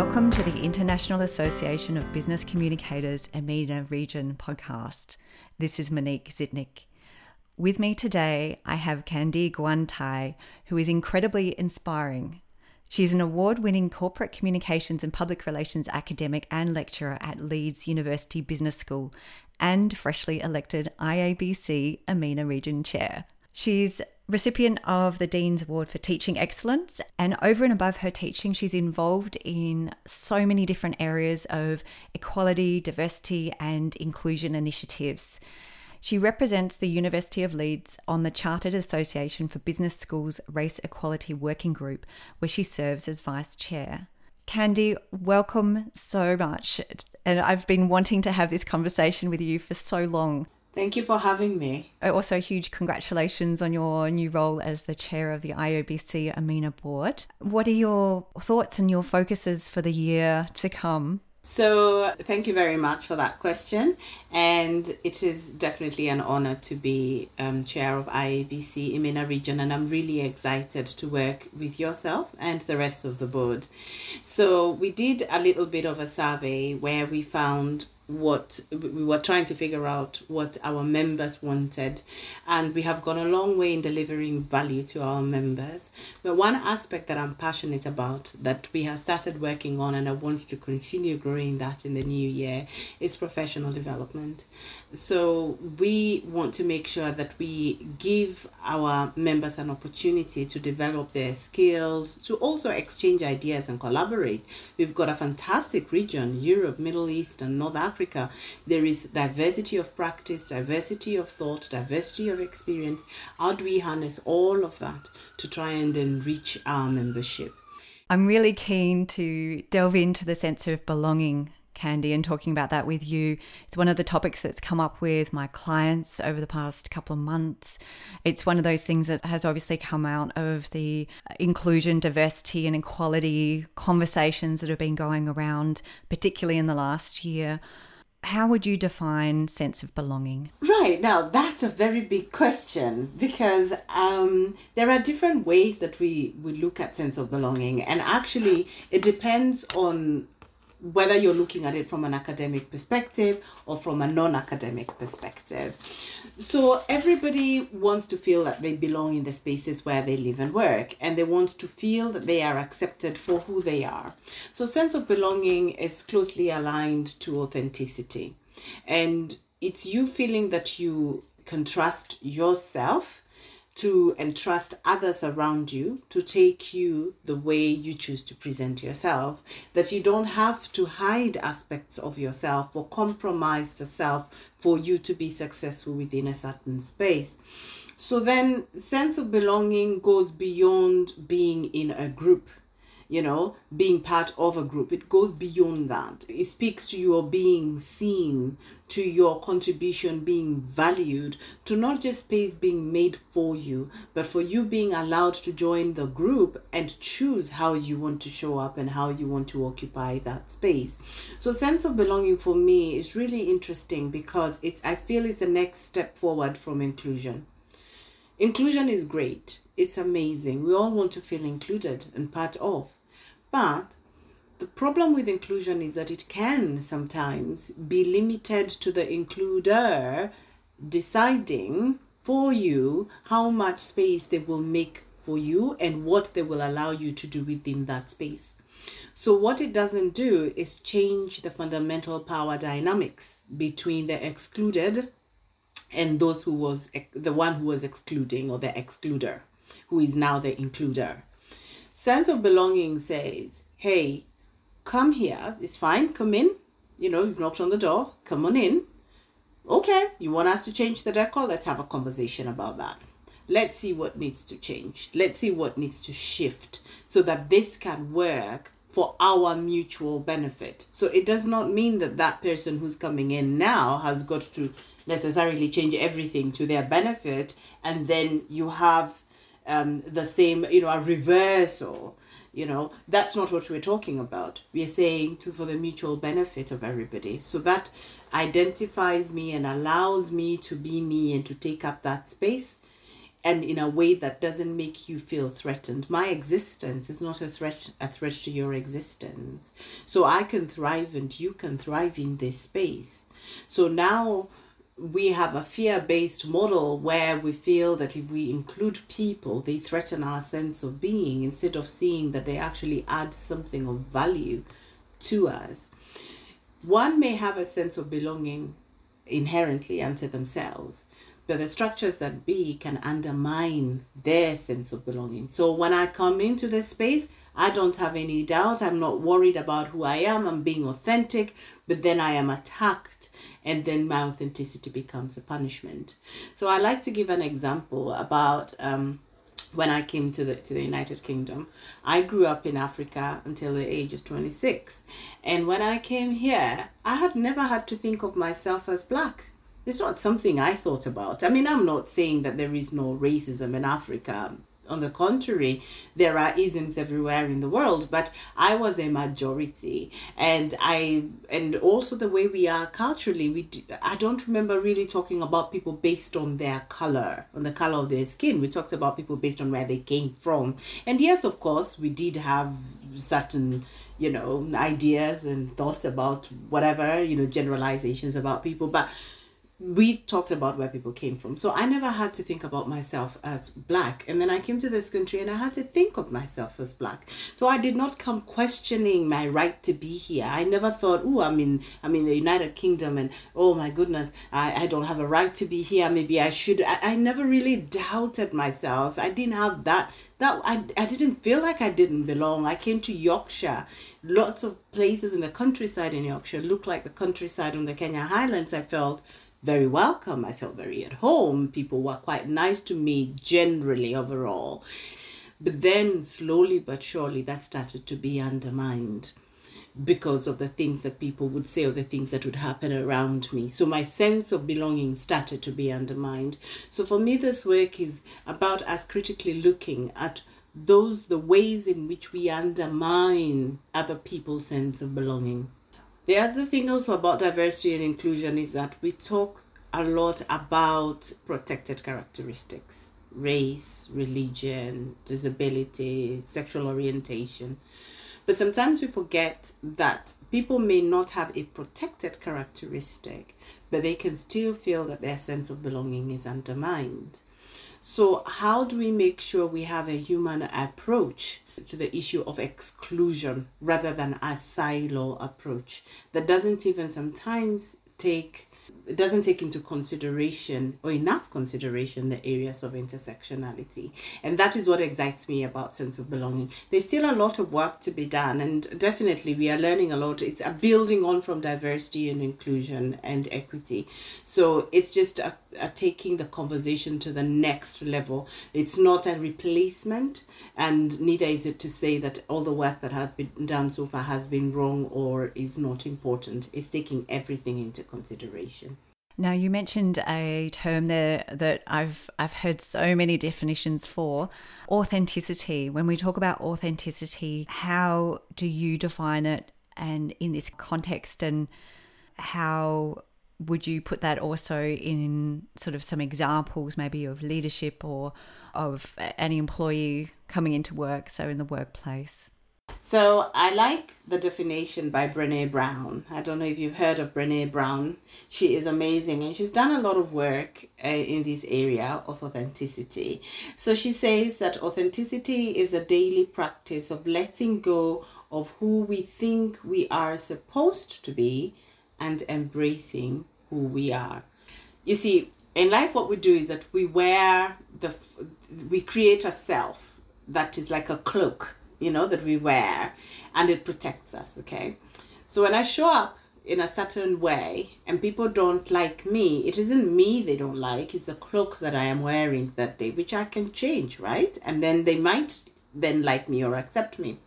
Welcome to the International Association of Business Communicators EMENA Region podcast. This is Monique Zitnik. With me today, I have Kendi Guantai, who is incredibly inspiring. She's an award winning corporate communications and public relations academic and lecturer at Leeds University Business School and freshly elected IABC EMENA Region Chair. She's recipient of the Dean's Award for Teaching Excellence, and over and above her teaching, she's involved in so many different areas of equality, diversity, and inclusion initiatives. She represents the University of Leeds on the Chartered Association for Business Schools Race Equality Working Group, where she serves as Vice Chair. Kendi, welcome so much. And I've been wanting to have this conversation with you for so long. Thank you for having me. Also, huge congratulations on your new role as the chair of the IABC EMENA board. What are your thoughts and your focuses for the year to come? So, thank you very much for that question. And it is definitely an honor to be um, chair of IABC EMENA region. And I'm really excited to work with yourself and the rest of the board. So, we did a little bit of a survey where we found what we were trying to figure out what our members wanted. And we have gone a long way in delivering value to our members. But one aspect that i'm passionate about that we have started working on and i want to continue growing that in the new year is professional development. So we want to make sure that we give our members an opportunity to develop their skills to also exchange ideas and collaborate. We've got a fantastic region europe middle east and north africa Africa, there is diversity of practice, diversity of thought, diversity of experience. How do we harness all of that to try and enrich our membership? I'm really keen to delve into the sense of belonging Kendi and talking about that with you. It's one of the topics that's come up with my clients over the past couple of months. It's one of those things that has obviously come out of the inclusion, diversity, and equality conversations that have been going around, particularly in the last year how would you define sense of belonging? Right, now that's a very big question because um, there are different ways that we, we look at sense of belonging, and actually, it depends on whether you're looking at it from an academic perspective or from a non academic perspective. So, everybody wants to feel that they belong in the spaces where they live and work, and they want to feel that they are accepted for who they are. So, sense of belonging is closely aligned to authenticity, and it's you feeling that you can trust yourself to entrust others around you to take you the way you choose to present yourself, that you don't have to hide aspects of yourself or compromise the self for you to be successful within a certain space. So then sense of belonging goes beyond being in a group you know, being part of a group. It goes beyond that. It speaks to your being seen, to your contribution being valued, to not just space being made for you, but for you being allowed to join the group and choose how you want to show up and how you want to occupy that space. So sense of belonging for me is really interesting because it's I feel it's the next step forward from inclusion. Inclusion is great. It's amazing. We all want to feel included and part of. But the problem with inclusion is that it can sometimes be limited to the includer deciding for you how much space they will make for you and what they will allow you to do within that space. So, what it doesn't do is change the fundamental power dynamics between the excluded and those who was the one who was excluding or the excluder, who is now the includer. Sense of belonging says, hey, come here. It's fine. Come in. You know, you've knocked on the door. Come on in. Okay, you want us to change the decor? Let's have a conversation about that. Let's see what needs to change. Let's see what needs to shift so that this can work for our mutual benefit. So it does not mean that that person who's coming in now has got to necessarily change everything to their benefit and then you have um, the same, you know, a reversal. You know, that's not what we're talking about. We're saying to for the mutual benefit of everybody. So that identifies me and allows me to be me and to take up that space and in a way that doesn't make you feel threatened. My existence is not a threat a threat to your existence. So I can thrive and you can thrive in this space. So now we have a fear based model where we feel that if we include people, they threaten our sense of being instead of seeing that they actually add something of value to us. One may have a sense of belonging inherently unto themselves, but the structures that be can undermine their sense of belonging. So when I come into this space, I don't have any doubt. I'm not worried about who I am. I'm being authentic, but then I am attacked and then my authenticity becomes a punishment. So I like to give an example about um, when I came to the to the United Kingdom. I grew up in Africa until the age of 26. And when I came here, I had never had to think of myself as black. It's not something I thought about. I mean, I'm not saying that there is no racism in Africa on the contrary, there are isms everywhere in the world, but I was a majority, and I and also the way we are culturally, we do, I don't remember really talking about people based on their color, on the color of their skin. We talked about people based on where they came from, and yes, of course, we did have certain you know ideas and thoughts about whatever you know generalizations about people, but we talked about where people came from. So I never had to think about myself as black. And then I came to this country and I had to think of myself as black. So I did not come questioning my right to be here. I never thought, oh, I'm in I'm in the United Kingdom and oh my goodness, I, I don't have a right to be here. Maybe I should I, I never really doubted myself. I didn't have that that I, I didn't feel like I didn't belong. I came to Yorkshire. Lots of places in the countryside in Yorkshire look like the countryside on the Kenya Highlands. I felt very welcome. I felt very at home. People were quite nice to me generally overall. But then slowly but surely that started to be undermined because of the things that people would say or the things that would happen around me. So my sense of belonging started to be undermined. So for me this work is about us critically looking at those the ways in which we undermine other people's sense of belonging. The other thing also about diversity and inclusion is that we talk a lot about protected characteristics race, religion, disability, sexual orientation. But sometimes we forget that people may not have a protected characteristic, but they can still feel that their sense of belonging is undermined. So, how do we make sure we have a human approach to the issue of exclusion rather than a silo approach? That doesn't even sometimes take it doesn't take into consideration or enough consideration the areas of intersectionality. And that is what excites me about sense of belonging. There's still a lot of work to be done and definitely we are learning a lot. It's a building on from diversity and inclusion and equity. So it's just a, a taking the conversation to the next level. It's not a replacement and neither is it to say that all the work that has been done so far has been wrong or is not important. It's taking everything into consideration now you mentioned a term there that I've I've heard so many definitions for authenticity. When we talk about authenticity, how do you define it and in this context and how would you put that also in sort of some examples maybe of leadership or of any employee coming into work so in the workplace? So I like the definition by Brene Brown. I don't know if you've heard of Brene Brown. She is amazing and she's done a lot of work uh, in this area of authenticity. So she says that authenticity is a daily practice of letting go of who we think we are supposed to be and embracing who we are. You see, in life what we do is that we wear the we create a self that is like a cloak you know, that we wear and it protects us, okay? So when I show up in a certain way and people don't like me, it isn't me they don't like, it's the cloak that I am wearing that day, which I can change, right? And then they might then like me or accept me.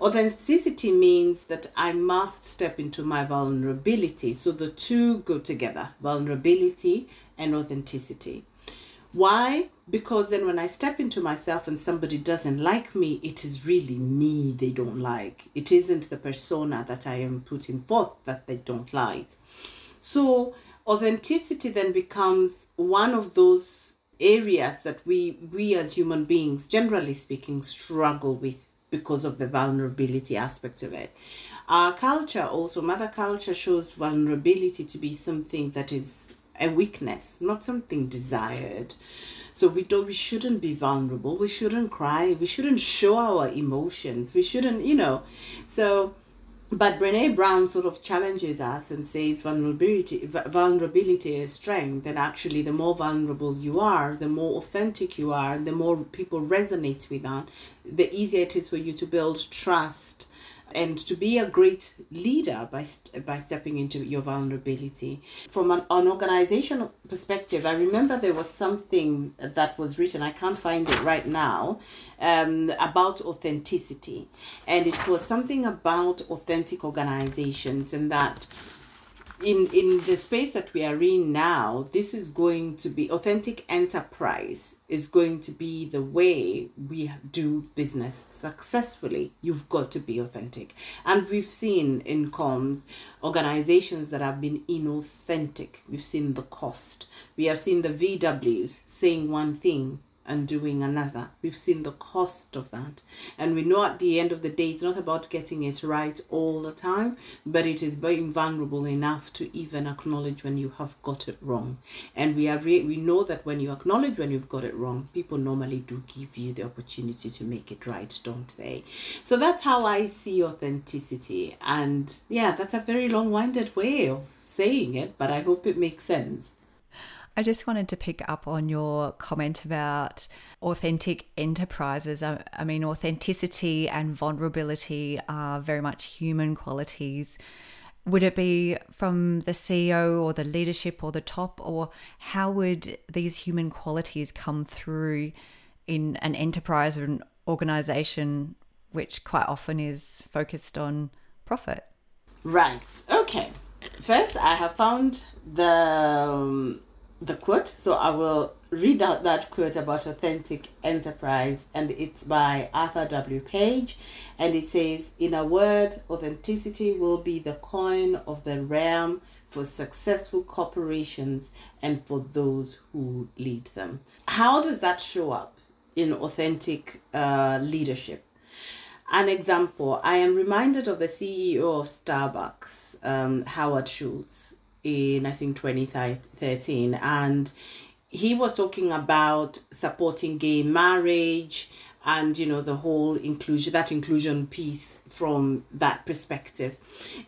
Authenticity means that I must step into my vulnerability. So the two go together vulnerability and authenticity. Why? Because then when I step into myself and somebody doesn't like me, it is really me they don't like. It isn't the persona that I am putting forth that they don't like. So authenticity then becomes one of those areas that we we as human beings generally speaking struggle with because of the vulnerability aspect of it our culture also mother culture shows vulnerability to be something that is a weakness not something desired. So we don't we shouldn't be vulnerable. We shouldn't cry. We shouldn't show our emotions. We shouldn't you know. So but Brene Brown sort of challenges us and says vulnerability vulnerability is strength. And actually the more vulnerable you are the more authentic you are the more people resonate with that the easier it is for you to build trust and to be a great leader by by stepping into your vulnerability. From an, an organizational perspective i remember there was something that was written i can't find it right now um, about authenticity. And it was something about authentic organizations and that in in the space that we are in now this is going to be authentic enterprise is going to be the way we do business successfully. You've got to be authentic. And we've seen in comms organizations that have been inauthentic. We've seen the cost. We have seen the vws saying one thing and doing another. We've seen the cost of that. And we know at the end of the day, it's not about getting it right all the time, but it is being vulnerable enough to even acknowledge when you have got it wrong. And we are re- we know that when you acknowledge when you've got it wrong, people normally do give you the opportunity to make it right, don't they? So that's how I see authenticity. And yeah, that's a very long-winded way of saying it, but I hope it makes sense. I just wanted to pick up on your comment about authentic enterprises. I, I, mean, authenticity and vulnerability are very much human qualities. Would it be from the CEO or the leadership or the top, or how would these human qualities come through in an enterprise or an organization which quite often is focused on profit? Right. Okay. First, I have found the um, the quote. So I will read out that quote about authentic enterprise, and it's by Arthur W. Page. And it says, In a word, authenticity will be the coin of the realm for successful corporations and for those who lead them. How does that show up in authentic uh, leadership? An example, I am reminded of the CEO of Starbucks, um, Howard Schultz in I think 2013 and he was talking about supporting gay marriage and you know the whole inclusion that inclusion piece from that perspective.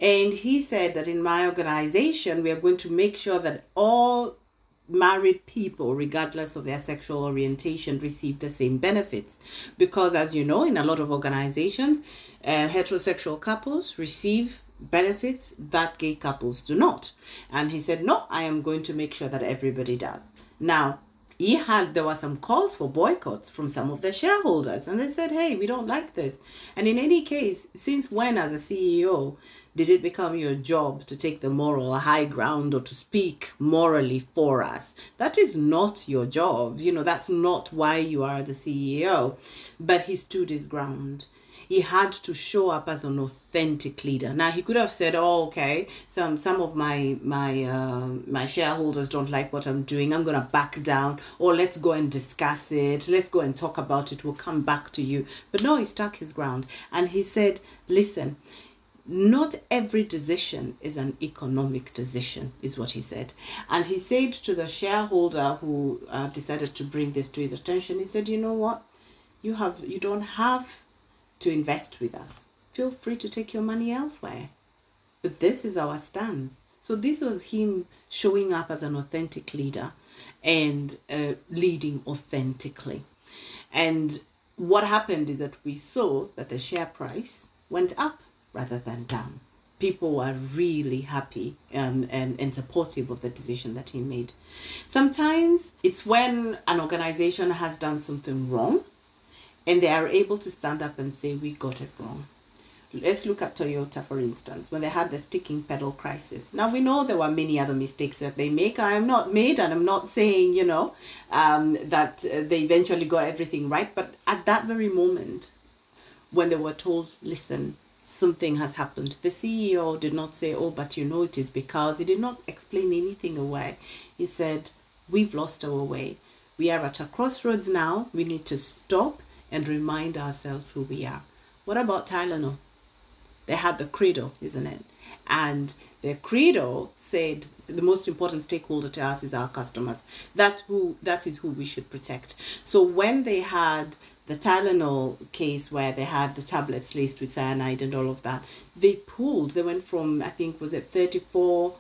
And he said that in my organization we are going to make sure that all married people regardless of their sexual orientation receive the same benefits. Because as you know in a lot of organizations uh, heterosexual couples receive benefits that gay couples do not. And he said, No, I am going to make sure that everybody does. Now, he had there were some calls for boycotts from some of the shareholders and they said hey we don't like this. And in any case since when as a ceo did it become your job to take the moral high ground or to speak morally for us? That is not your job. You know that's not why you are the ceo but he stood his ground he had to show up as an authentic leader. Now he could have said, "Oh, okay, some some of my my uh, my shareholders don't like what I'm doing. I'm gonna back down, or let's go and discuss it. Let's go and talk about it. We'll come back to you." But no, he stuck his ground and he said, "Listen." Not every decision is an economic decision, is what he said. And he said to the shareholder who uh, decided to bring this to his attention, he said, "You know what? You have you don't have to invest with us. Feel free to take your money elsewhere. But this is our stance. So this was him showing up as an authentic leader and uh, leading authentically. And what happened is that we saw that the share price went up rather than down. People were really happy um, and, and supportive of the decision that he made. Sometimes it's when an organization has done something wrong and they are able to stand up and say, We got it wrong. Let's look at Toyota, for instance, when they had the sticking pedal crisis. Now, we know there were many other mistakes that they make. I am not made, and I'm not saying, you know, um, that uh, they eventually got everything right. But at that very moment, when they were told, listen, something has happened, the CEO did not say, oh, but you know it is because he did not explain anything away. He said, we've lost our way We are at a crossroads now. We need to stop and remind ourselves who we are. What about Tylenol? They had the credo, isn't it? And their credo said the most important stakeholder to us is our customers. That's who that is who we should protect. So when they had the Tylenol case where they had the tablets laced with cyanide and all of that, they pulled, they went from I think was it 34%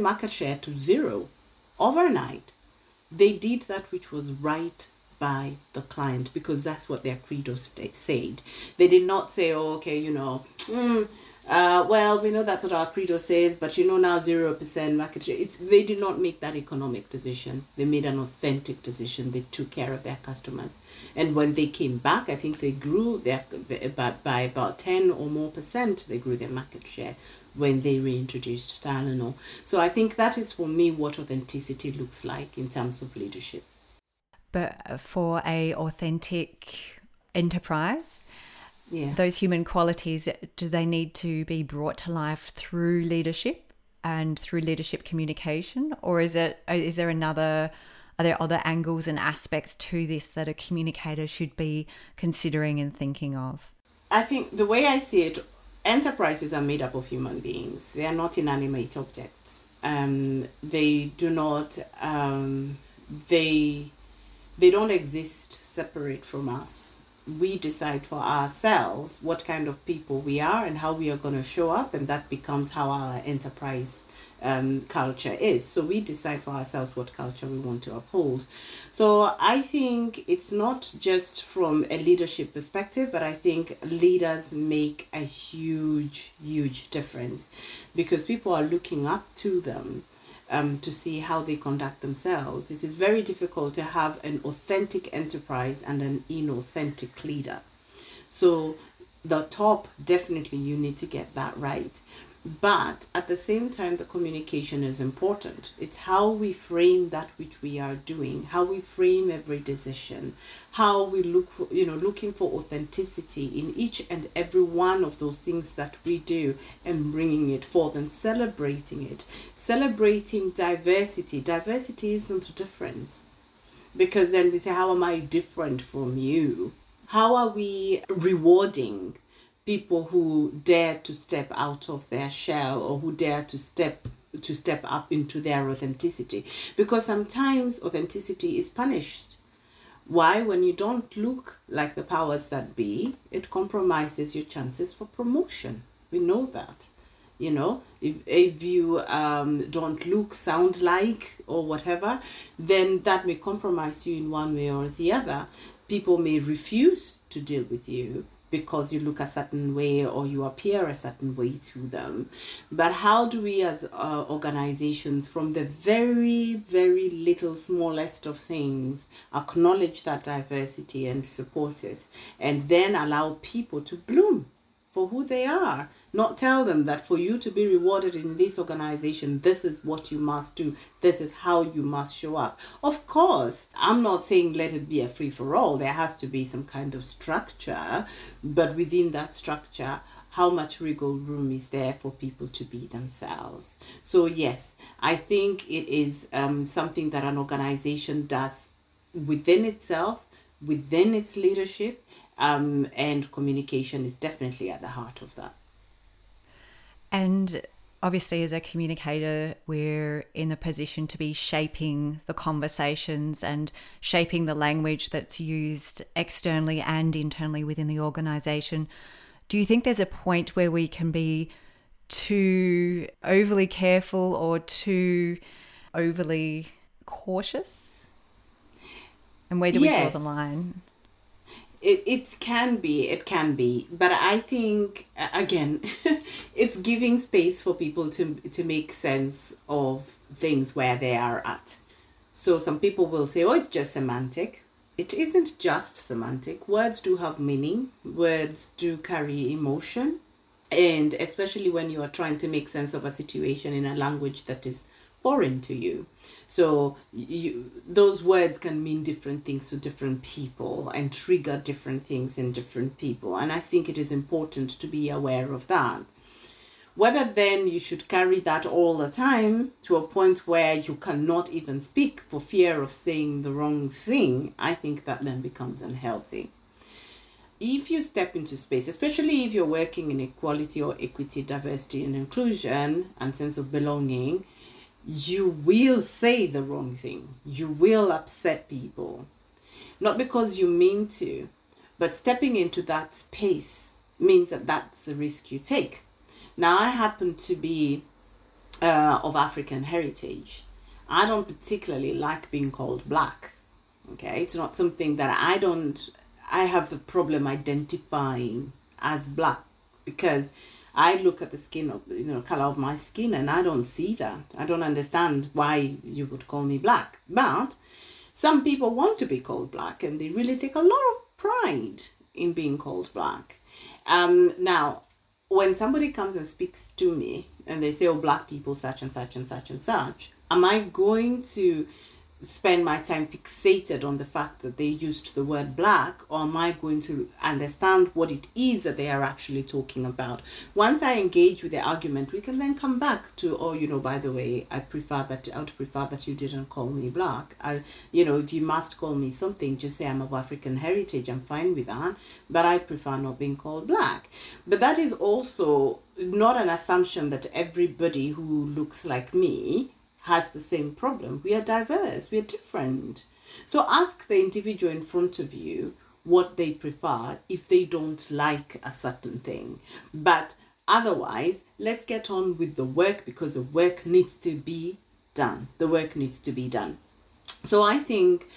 market share to zero overnight. They did that which was right by the client because that's what their credo st- said. They did not say, oh, okay, you know, mm, uh, well, we know that's what our credo says, but you know now zero percent market share. It's they did not make that economic decision. They made an authentic decision. They took care of their customers, and when they came back, I think they grew their about by about ten or more percent. They grew their market share when they reintroduced Tylenol. So I think that is for me what authenticity looks like in terms of leadership. But for a authentic enterprise, yeah. those human qualities do they need to be brought to life through leadership and through leadership communication, or is it is there another? Are there other angles and aspects to this that a communicator should be considering and thinking of? I think the way I see it, enterprises are made up of human beings. They are not inanimate objects. Um, they do not. Um, they they don't exist separate from us. We decide for ourselves what kind of people we are and how we are going to show up, and that becomes how our enterprise um, culture is. So we decide for ourselves what culture we want to uphold. So I think it's not just from a leadership perspective, but I think leaders make a huge, huge difference because people are looking up to them um, to see how they conduct themselves. It is very difficult to have an authentic enterprise and an inauthentic leader. So, the top, definitely, you need to get that right. But at the same time, the communication is important. It's how we frame that which we are doing, how we frame every decision, how we look, for, you know, looking for authenticity in each and every one of those things that we do and bringing it forth and celebrating it. Celebrating diversity. Diversity isn't a difference. Because then we say, How am I different from you? How are we rewarding people who dare to step out of their shell or who dare to step to step up into their authenticity. Because sometimes authenticity is punished. Why? When you don't look like the powers that be it compromises your chances for promotion. We know that. You know if, if you um, don't look sound like or whatever then that may compromise you in one way or the other. People may refuse to deal with you because you look a certain way or you appear a certain way to them. But how do we, as uh, organizations, from the very, very little, smallest of things, acknowledge that diversity and support it, and then allow people to bloom? For who they are. Not tell them that for you to be rewarded in this organization, this is what you must do, this is how you must show up. Of course, I'm not saying let it be a free for all, there has to be some kind of structure, but within that structure, how much wiggle room is there for people to be themselves? So, yes, I think it is um, something that an organization does within itself, within its leadership, um, and communication is definitely at the heart of that. And obviously, as a communicator, we're in the position to be shaping the conversations and shaping the language that's used externally and internally within the organization. Do you think there's a point where we can be too overly careful or too overly cautious? And where do we yes. draw the line? It, it can be it can be. But i think again it's giving space for people to to make sense of things where they are at. So some people will say oh it's just semantic. It isn't just semantic. Words do have meaning. Words do carry emotion. And especially when you are trying to make sense of a situation in a language that is foreign to you. So you those words can mean different things to different people and trigger different things in different people. And I think it is important to be aware of that. Whether then you should carry that all the time to a point where you cannot even speak for fear of saying the wrong thing, I think that then becomes unhealthy. If you step into space, especially if you're working in equality or equity, diversity, and inclusion and sense of belonging, you will say the wrong thing. You will upset people. Not because you mean to, but stepping into that space means that that's the risk you take now, I happen to be uh, of African heritage. I don't particularly like being called black. Okay, it's not something that I don't. I have a problem identifying as black because I look at the skin of you know color of my skin and I don't see that. I don't understand why you would call me black. But some people want to be called black and they really take a lot of pride in being called black. Um, now when somebody comes and speaks to me and they say, oh, black people, such and such and such and such, am I going to spend my time fixated on the fact that they used the word black or am I going to understand what it is that they are actually talking about? Once I engage with the argument, we can then come back to, oh, you know, by the way, I prefer that I would prefer that you didn't call me black. I you know, if you must call me something, just say I'm of African heritage, I'm fine with that. But I prefer not being called black. But that is also not an assumption that everybody who looks like me has the same problem. We are diverse, we are different. So ask the individual in front of you what they prefer if they don't like a certain thing. But otherwise, let's get on with the work because the work needs to be done. The work needs to be done. So I think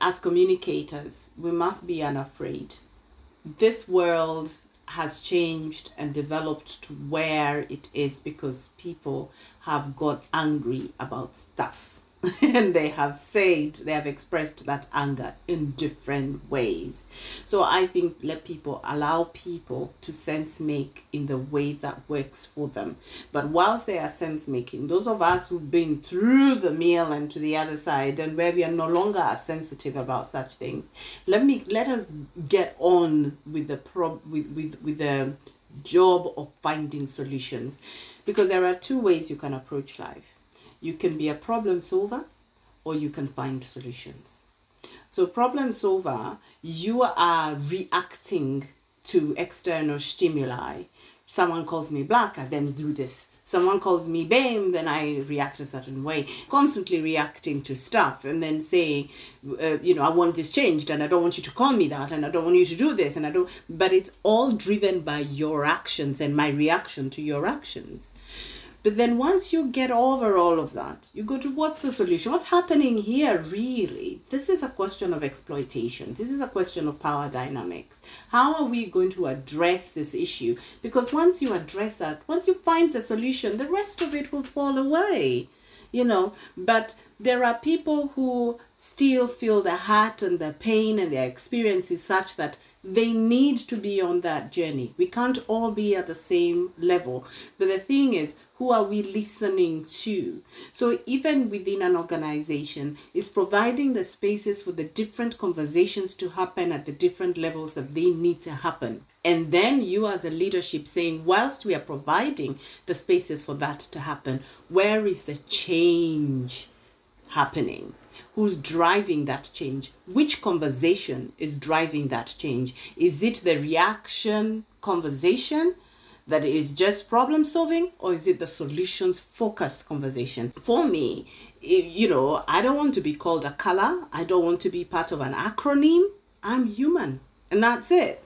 as communicators, we must be unafraid. This world has changed and developed to where it is because people have got angry about stuff. and they have said, they have expressed that anger in different ways. So I think let people allow people to sense make in the way that works for them. But whilst they are sense making, those of us who've been through the meal and to the other side and where we are no longer as sensitive about such things, let me let us get on with the prob with, with, with the job of finding solutions because there are two ways you can approach life you can be a problem solver or you can find solutions so problem solver you are reacting to external stimuli someone calls me black i then do this someone calls me BAME, then I react a certain way. Constantly reacting to stuff and then saying, uh, you know, I want this changed and I don't want you to call me that and I don't want you to do this and I don't. But it's all driven by your actions and my reaction to your actions. But then once you get over all of that, you go to what's the solution? What's happening here really? This is a question of exploitation. This is a question of power dynamics. How are we going to address this issue? Because once you address that, once you find the solution, the rest of it will fall away. You know, but there are people who still feel the hurt and the pain and their experience is such that they need to be on that journey. We can't all be at the same level. But the thing is, who are we listening to? So, even within an organization, is providing the spaces for the different conversations to happen at the different levels that they need to happen. And then you, as a leadership, saying, whilst we are providing the spaces for that to happen, where is the change happening? Who's driving that change? Which conversation is driving that change? Is it the reaction conversation? that is just problem solving or is it the solutions focused conversation for me you know i don't want to be called a color i don't want to be part of an acronym i'm human and that's it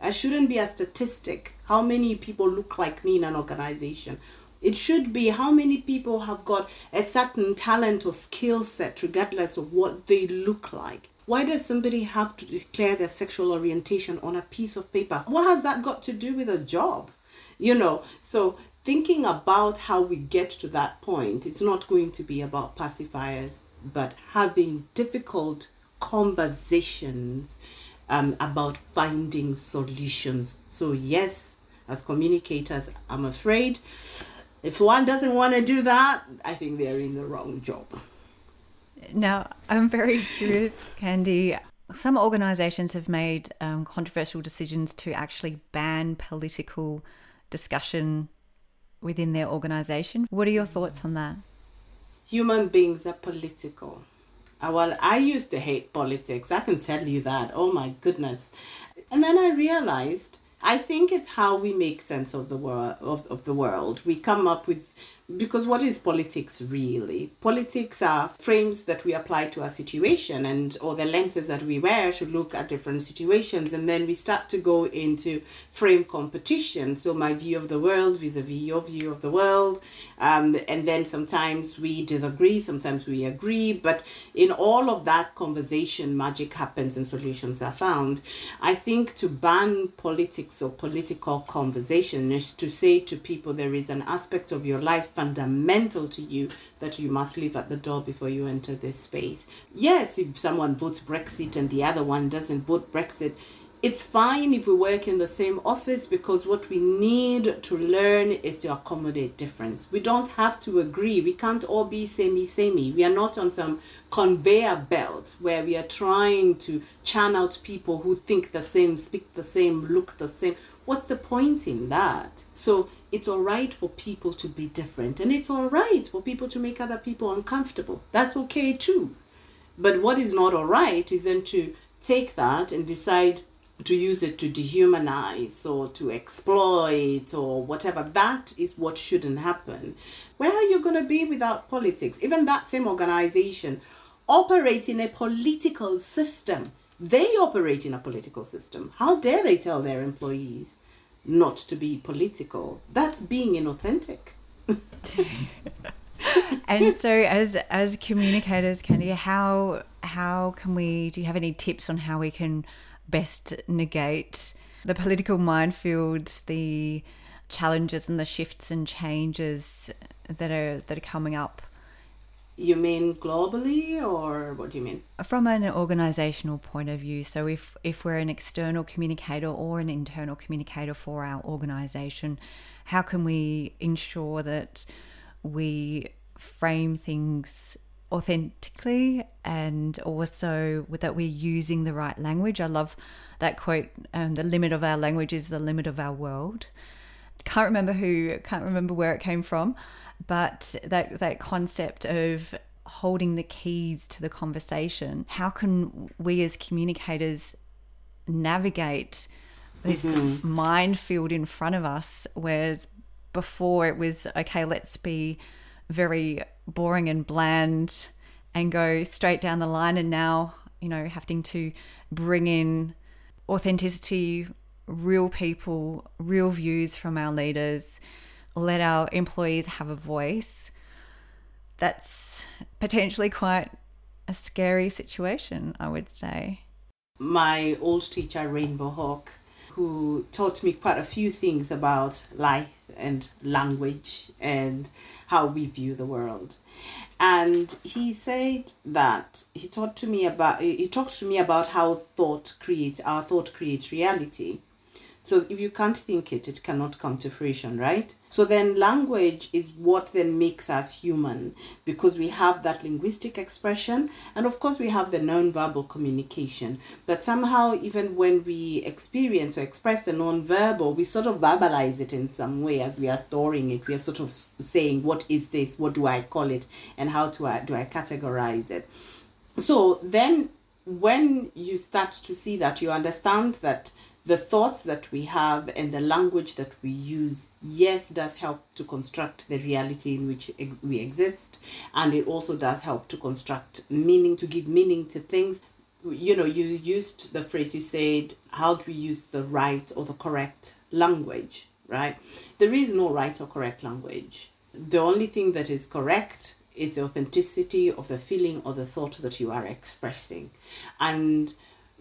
i shouldn't be a statistic how many people look like me in an organization it should be how many people have got a certain talent or skill set regardless of what they look like why does somebody have to declare their sexual orientation on a piece of paper? What has that got to do with a job? you know so thinking about how we get to that point it's not going to be about pacifiers but having difficult conversations um, about finding solutions so yes as communicators i'm afraid if one doesn't want to do that i think they're in the wrong job now i'm very curious Kendi some organizations have made um, controversial decisions to actually ban political discussion within their organization. What are your thoughts on that? Human beings are political. Uh, well, I used to hate politics. I can tell you that. Oh my goodness. And then I realized I think it's how we make sense of the world of, of the world. We come up with because what is politics really? Politics are frames that we apply to a situation and or the lenses that we wear to look at different situations and then we start to go into frame competition. So my view of the world vis-a-vis your view of the world um, and then sometimes we disagree sometimes we agree but in all of that conversation magic happens and solutions are found. I think to ban politics or political conversation is to say to people there is an aspect of your life fundamental to you that you must leave at the door before you enter this space. Yes, if someone votes Brexit and the other one doesn't vote Brexit, it's fine if we work in the same office because what we need to learn is to accommodate difference. We don't have to agree. We can't all be samey samey. We are not on some conveyor belt where we are trying to churn out people who think the same, speak the same, look the same. What's the point in that? So it's all right for people to be different and it's all right for people to make other people uncomfortable. That's okay too. But what is not all right is then to take that and decide to use it to dehumanize or to exploit or whatever. That is what shouldn't happen. Where are you going to be without politics? Even that same organization operate in a political system they operate in a political system. How dare they tell their employees not to be political? That's being inauthentic. and so as as communicators, Kendi, how how can we do you have any tips on how we can best negate the political minefields, the challenges and the shifts and changes that are that are coming up you mean globally or what do you mean? From an organizational point of view. So if if we're an external communicator or an internal communicator for our organization, how can we ensure that we frame things authentically and also that we're using the right language. I love that quote, um, the limit of our language is the limit of our world. Can't remember who, can't remember where it came from, but that that concept of holding the keys to the conversation how can we as communicators navigate this mm-hmm. minefield in front of us whereas before it was okay let's be very boring and bland and go straight down the line and now you know having to bring in authenticity real people real views from our leaders let our employees have a voice, that's potentially quite a scary situation, I would say. My old teacher, Rainbow Hawk, who taught me quite a few things about life and language and how we view the world. And he said that he taught to me about he talked to me about how thought creates our thought creates reality. So if you can't think it, it cannot come to fruition, right? So then language is what then makes us human because we have that linguistic expression and of course we have the non-verbal communication. But somehow even when we experience or express the non-verbal, we sort of verbalize it in some way as we are storing it. We are sort of saying, what is this? What do I call it? And how do I, uh, do I categorize it? So then when you start to see that, you understand that the thoughts that we have and the language that we use, yes, does help to construct the reality in which ex- we exist. And it also does help to construct meaning, to give meaning to things. You know, you used the phrase, you said, how do we use the right or the correct language, right? There is no right or correct language. The only thing that is correct is the authenticity of the feeling or the thought that you are expressing. And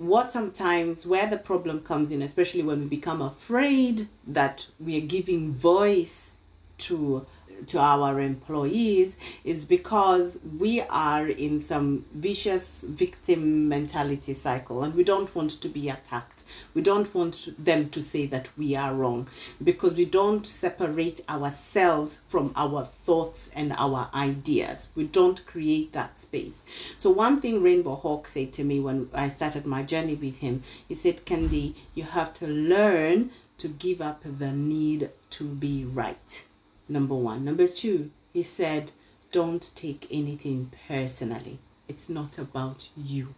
what sometimes where the problem comes in, especially when we become afraid that we are giving voice to to our employees is because we are in some vicious victim mentality cycle and we don't want to be attacked. We don't want them to say that we are wrong because we don't separate ourselves from our thoughts and our ideas. We don't create that space. So, one thing Rainbow Hawk said to me when I started my journey with him, he said, Kendi, you have to learn to give up the need to be right Number one. Number two, he said, don't take anything personally. It's not about you.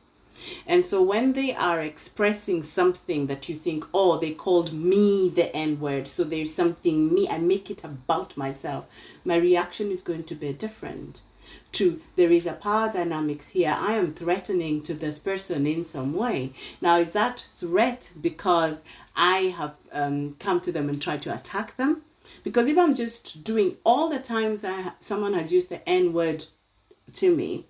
And so when they are expressing something that you think, oh, they called me the N word, so there's something me, I make it about myself, my reaction is going to be different. To there is a power dynamics here. I am threatening to this person in some way. Now, is that threat because I have um, come to them and tried to attack them? Because if I'm just doing all the times I, someone has used the N word to me,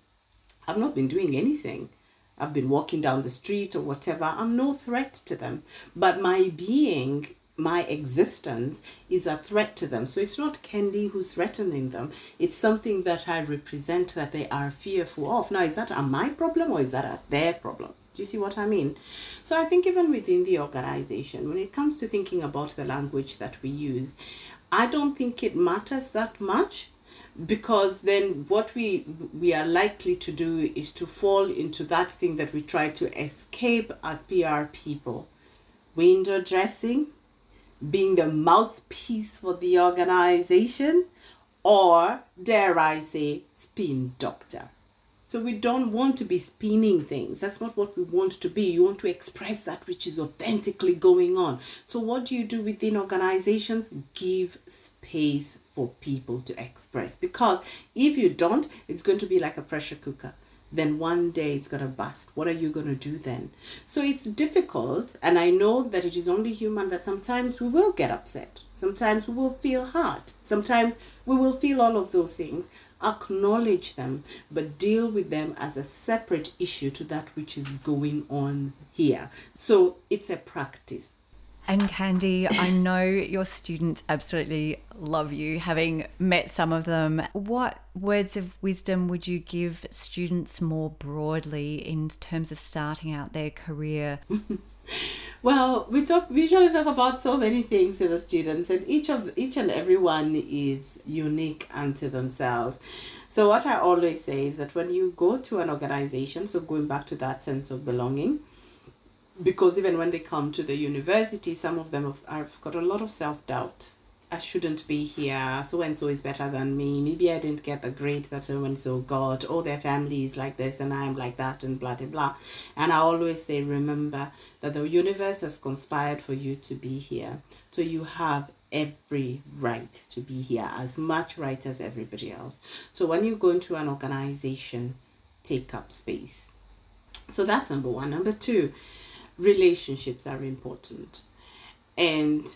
I've not been doing anything. I've been walking down the street or whatever. I'm no threat to them. But my being, my existence is a threat to them. So it's not Kendi who's threatening them. It's something that I represent that they are fearful of. Now, is that a my problem or is that a their problem? Do you see what I mean? So I think even within the organization, when it comes to thinking about the language that we use, I don't think it matters that much because then what we we are likely to do is to fall into that thing that we try to escape as PR people window dressing being the mouthpiece for the organization or dare I say spin doctor so we don't want to be spinning things. That's not what we want to be. You want to express that which is authentically going on. So what do you do within organizations? Give space for people to express. Because if you don't, it's going to be like a pressure cooker then one day it's going to bust. What are you going to do then? So it's difficult, and I know that it is only human that sometimes we will get upset. Sometimes we will feel hurt. Sometimes we will feel all of those things acknowledge them, but deal with them as a separate issue to that which is going on here. So it's a practice. And Kendi, I know your students absolutely love you, having met some of them. What words of wisdom would you give students more broadly in terms of starting out their career? well, we talk we usually talk about so many things to the students, and each of each and every one is unique unto themselves. So what I always say is that when you go to an organization, so going back to that sense of belonging, because even when they come to the university, some of them have, have got a lot of self doubt. I shouldn't be here. So and so is better than me. Maybe I didn't get the grade that so and so got. Or their family is like this and I'm like that and blah blah blah. And I always say, remember that the universe has conspired for you to be here. So you have every right to be here, as much right as everybody else. So when you go into an organization, take up space. So that's number one. Number two, relationships are important. And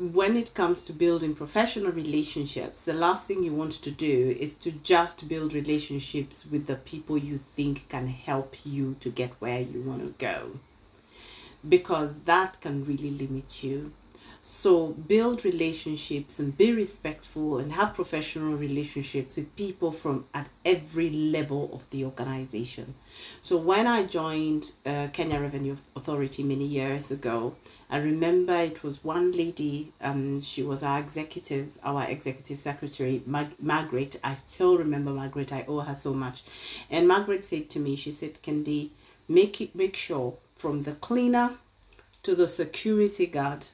when it comes to building professional relationships, the last thing you want to do is to just build relationships with the people you think can help you to get where you want to go. Because that can really limit you. So build relationships and be respectful and have professional relationships with people from at every level of the organization. So when I joined uh, Kenya Revenue Authority many years ago, I remember it was one lady, um, she was our executive, our executive secretary, Mag- Margaret. I still remember Margaret. I owe her so much. And Margaret said to me, she said, Kendi, make it make sure from the cleaner to the security guard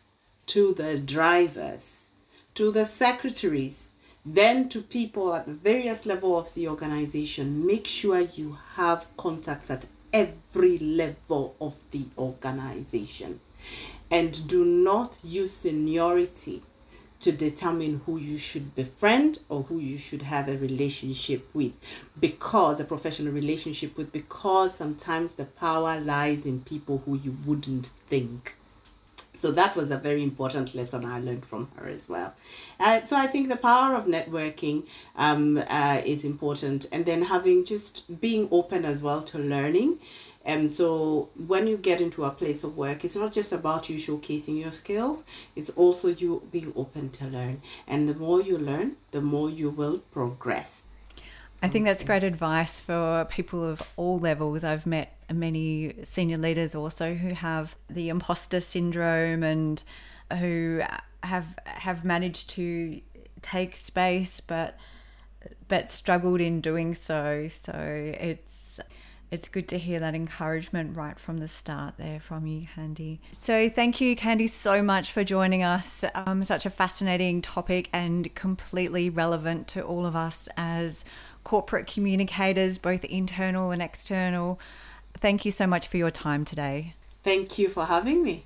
to the drivers, to the secretaries, then to people at the various level of the organization. Make sure you have contacts at every level of the organization. And do not use seniority to determine who you should befriend or who you should have a relationship with because a professional relationship with because sometimes the power lies in people who you wouldn't think so that was a very important lesson I learned from her as well. Uh, so I think the power of networking um, uh, is important, and then having just being open as well to learning. And so when you get into a place of work, it's not just about you showcasing your skills, it's also you being open to learn. And the more you learn, the more you will progress. I think that's great advice for people of all levels. I've met many senior leaders also who have the imposter syndrome and who have have managed to take space but but struggled in doing so. So it's It's good to hear that encouragement right from the start there from you, Kendi. So, thank you, Kendi, so much for joining us. Um, such a fascinating topic and completely relevant to all of us as corporate communicators, both internal and external. Thank you so much for your time today. Thank you for having me.